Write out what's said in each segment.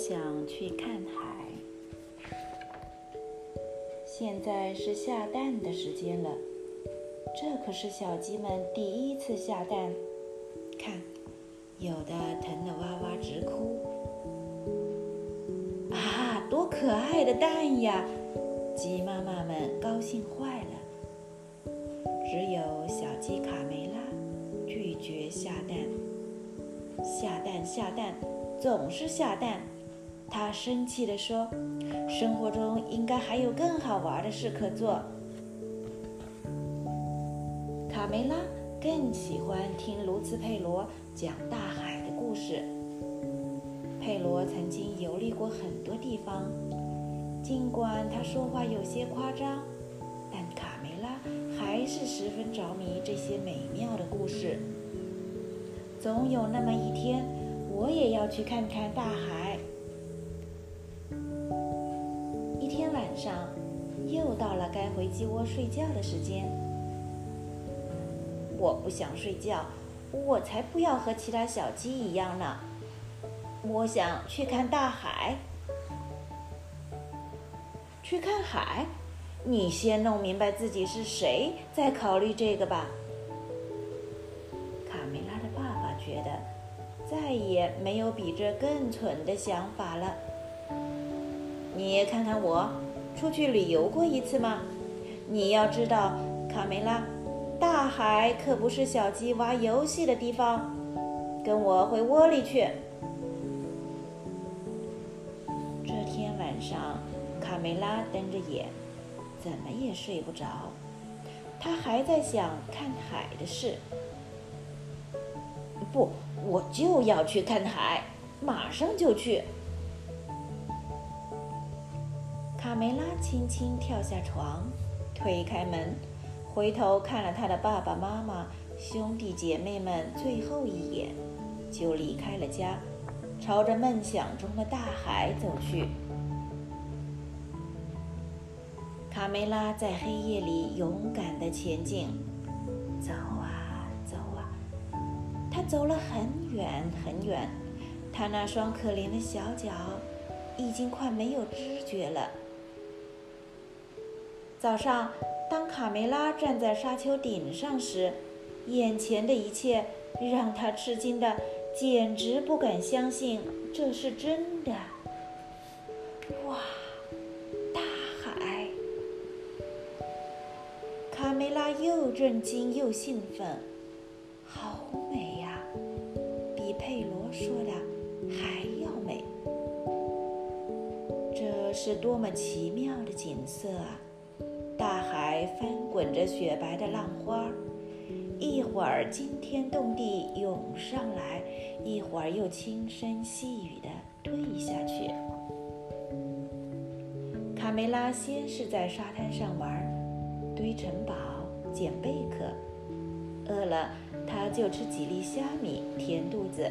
想去看海。现在是下蛋的时间了，这可是小鸡们第一次下蛋。看，有的疼得哇哇直哭。啊，多可爱的蛋呀！鸡妈妈们高兴坏了。只有小鸡卡梅拉拒绝下蛋。下蛋下蛋，总是下蛋。他生气地说：“生活中应该还有更好玩的事可做。”卡梅拉更喜欢听卢茨佩罗讲大海的故事。佩罗曾经游历过很多地方，尽管他说话有些夸张，但卡梅拉还是十分着迷这些美妙的故事。总有那么一天，我也要去看看大海。上，又到了该回鸡窝睡觉的时间。我不想睡觉，我才不要和其他小鸡一样呢。我想去看大海。去看海？你先弄明白自己是谁，再考虑这个吧。卡梅拉的爸爸觉得再也没有比这更蠢的想法了。你看看我，出去旅游过一次吗？你要知道，卡梅拉，大海可不是小鸡玩游戏的地方。跟我回窝里去。这天晚上，卡梅拉瞪着眼，怎么也睡不着。他还在想看海的事。不，我就要去看海，马上就去。梅拉轻轻跳下床，推开门，回头看了他的爸爸妈妈、兄弟姐妹们最后一眼，就离开了家，朝着梦想中的大海走去。卡梅拉在黑夜里勇敢地前进，走啊走啊。他走了很远很远，他那双可怜的小脚已经快没有知觉了。早上，当卡梅拉站在沙丘顶上时，眼前的一切让他吃惊的简直不敢相信这是真的。哇，大海！卡梅拉又震惊又兴奋，好美呀，比！佩罗说的还要美，这是多么奇妙的景色啊！大海翻滚着雪白的浪花，一会儿惊天动地涌上来，一会儿又轻声细语地退下去。卡梅拉先是在沙滩上玩，堆城堡，捡贝壳，饿了。他就吃几粒虾米填肚子。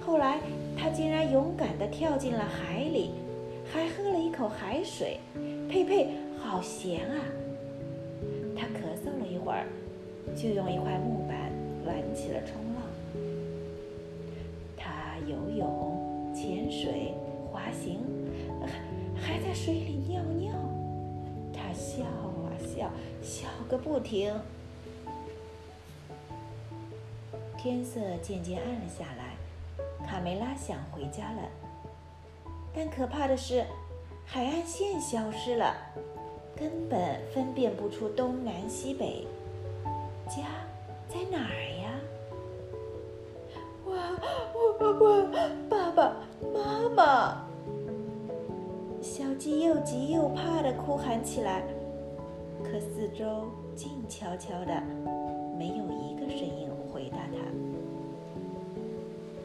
后来，他竟然勇敢地跳进了海里，还喝了一口海水。佩佩，好咸啊！他咳嗽了一会儿，就用一块木板玩起了冲浪。他游泳、潜水、滑行，还还在水里尿尿。他笑啊笑，笑个不停。天色渐渐暗了下来，卡梅拉想回家了。但可怕的是，海岸线消失了，根本分辨不出东南西北。家在哪儿呀？哇！我我爸爸妈妈！小鸡又急又怕地哭喊起来，可四周静悄悄的，没有一个声音。回答他，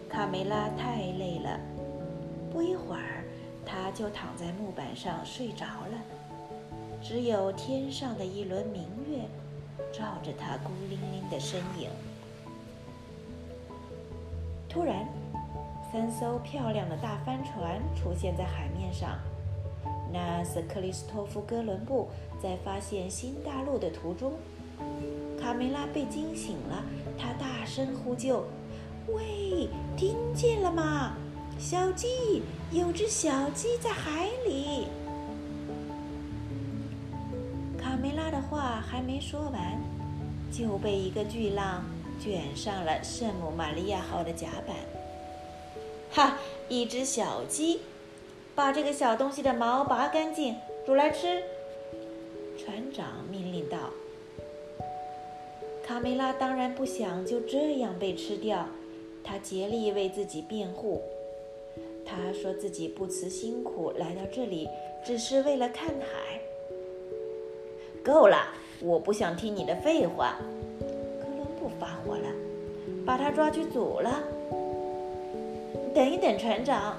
卡梅拉太累了，不一会儿，他就躺在木板上睡着了。只有天上的一轮明月，照着他孤零零的身影。突然，三艘漂亮的大帆船出现在海面上，那是克里斯托夫·哥伦布在发现新大陆的途中。卡梅拉被惊醒了，他大声呼救：“喂，听见了吗？小鸡，有只小鸡在海里。卡梅拉的话还没说完，就被一个巨浪卷上了圣母玛利亚号的甲板。哈！一只小鸡，把这个小东西的毛拔干净，煮来吃。船长命令道。卡梅拉当然不想就这样被吃掉，他竭力为自己辩护。他说自己不辞辛苦来到这里，只是为了看海。够了，我不想听你的废话。哥伦布发火了，把他抓去煮了。等一等，船长！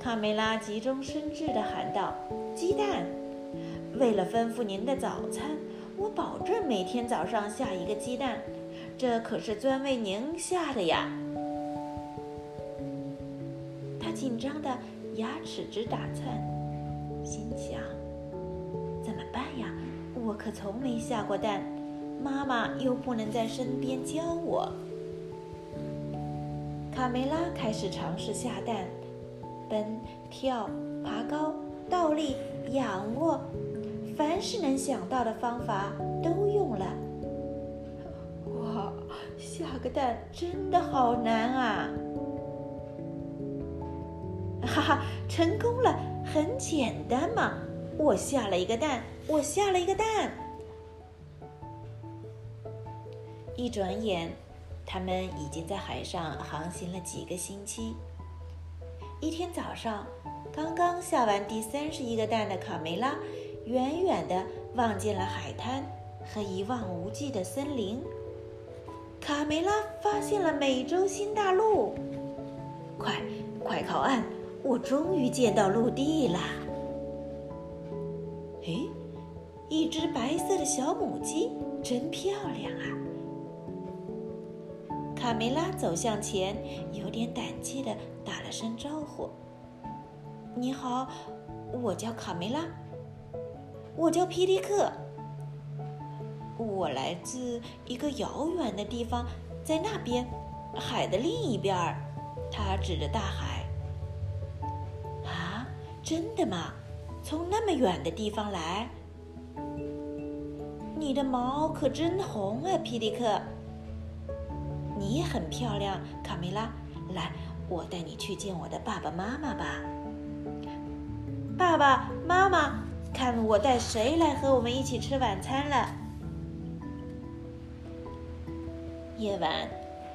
卡梅拉急中生智地喊道：“鸡蛋！为了吩咐您的早餐。”我保证每天早上下一个鸡蛋，这可是专为您下的呀！紧张的牙齿直打颤，心想：怎么办呀？我可从没下过蛋，妈妈又不能在身边教我。卡梅拉开始尝试下蛋，奔、跳、爬高、倒立、仰卧。凡是能想到的方法都用了。哇，下个蛋真的好难啊！哈哈，成功了，很简单嘛！我下了一个蛋，我下了一个蛋。一转眼，他们已经在海上航行了几个星期。一天早上，刚刚下完第三十一个蛋的卡梅拉。远远地望见了海滩和一望无际的森林。卡梅拉发现了美洲新大陆，快，快靠岸！我终于见到陆地啦！诶，一只白色的小母鸡，真漂亮啊！卡梅拉走向前，有点胆怯地打了声招呼：“你好，我叫卡梅拉。”我叫皮迪克，我来自一个遥远的地方，在那边，海的另一边儿。他指着大海。真的吗？从那么远的地方来？你的毛可真红啊，皮迪克。你很漂亮，卡梅拉。来，我带你去见我的爸爸妈妈吧。爸爸妈妈。看我带谁来和我们一起吃晚餐了。夜晚，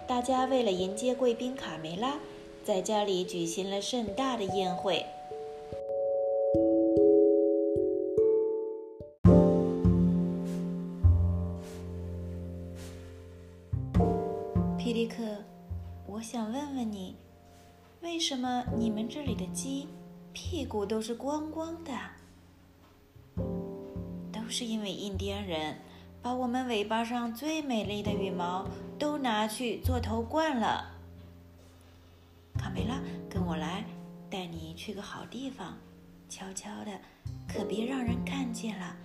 大家为了迎接贵宾卡梅拉，在家里举行了盛大的宴会。你，为什么你们这里的鸡屁股都是光光的？都是因为印第安人把我们尾巴上最美丽的羽毛都拿去做头冠了。卡梅拉，跟我来，带你去个好地方，悄悄的，可别让人看见了。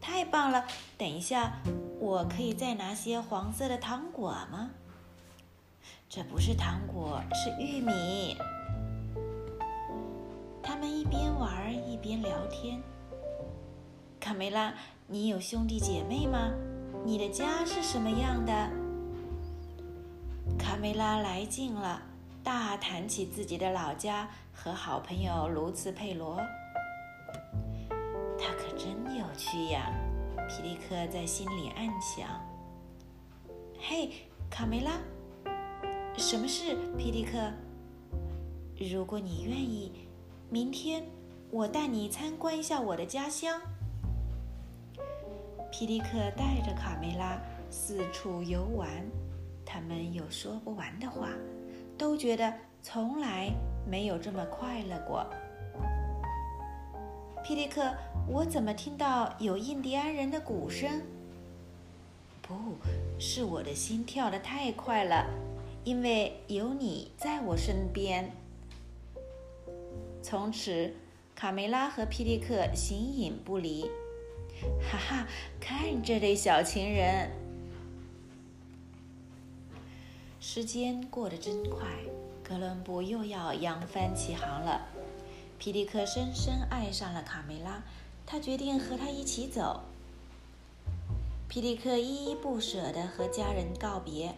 太棒了！等一下，我可以再拿些黄色的糖果吗？这不是糖果，是玉米。他们一边玩一边聊天。卡梅拉，你有兄弟姐妹吗？你的家是什么样的？卡梅拉来劲了，大谈起自己的老家和好朋友卢茨佩罗。他可真有趣呀，皮迪克在心里暗想。嘿，卡梅拉，什么事？皮迪克，如果你愿意，明天我带你参观一下我的家乡。皮迪克带着卡梅拉四处游玩，他们有说不完的话，都觉得从来没有这么快乐过。皮迪克，我怎么听到有印第安人的鼓声？不是我的心跳得太快了，因为有你在我身边。从此，卡梅拉和皮迪克形影不离。哈哈，看这对小情人，时间过得真快。哥伦布又要扬帆起航了。皮迪克深深爱上了卡梅拉，他决定和她一起走。皮迪克依依不舍地和家人告别，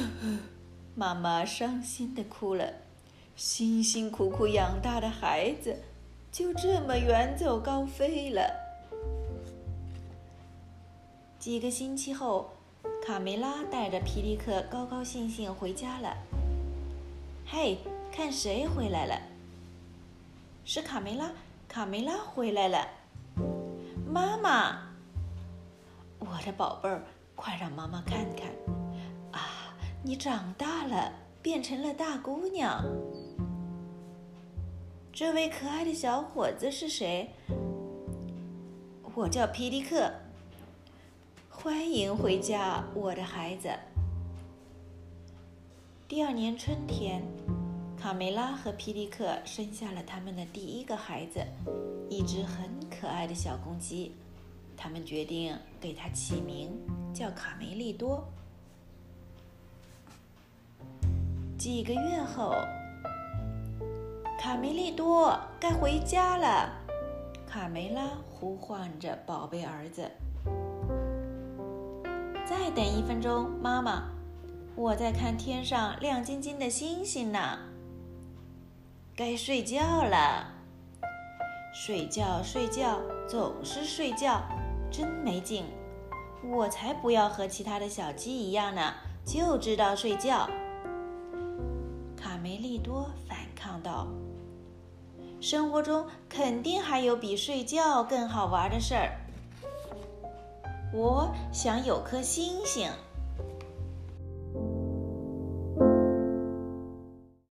妈妈伤心地哭了。辛辛苦苦养大的孩子，就这么远走高飞了。几个星期后，卡梅拉带着皮迪克高高兴兴回家了。嘿，看谁回来了？是卡梅拉，卡梅拉回来了。妈妈，我的宝贝儿，快让妈妈看看。你长大了，变成了大姑娘。这位可爱的小伙子是谁？我叫皮迪克。欢迎回家，我的孩子。第二年春天，卡梅拉和皮迪克生下了他们的第一个孩子，一只很可爱的小公鸡。他们决定给它起名叫卡梅利多。几个月后。卡梅利多，该回家了。卡梅拉呼唤着宝贝儿子：“再等一分钟，妈妈，我在看天上亮晶晶的星星呢。”该睡觉了。睡觉，睡觉，总是睡觉，真没劲。我才不要和其他的小鸡一样呢，就知道睡觉。梅利多反抗道。生活中肯定还有比睡觉更好玩的事儿。我想有颗星星。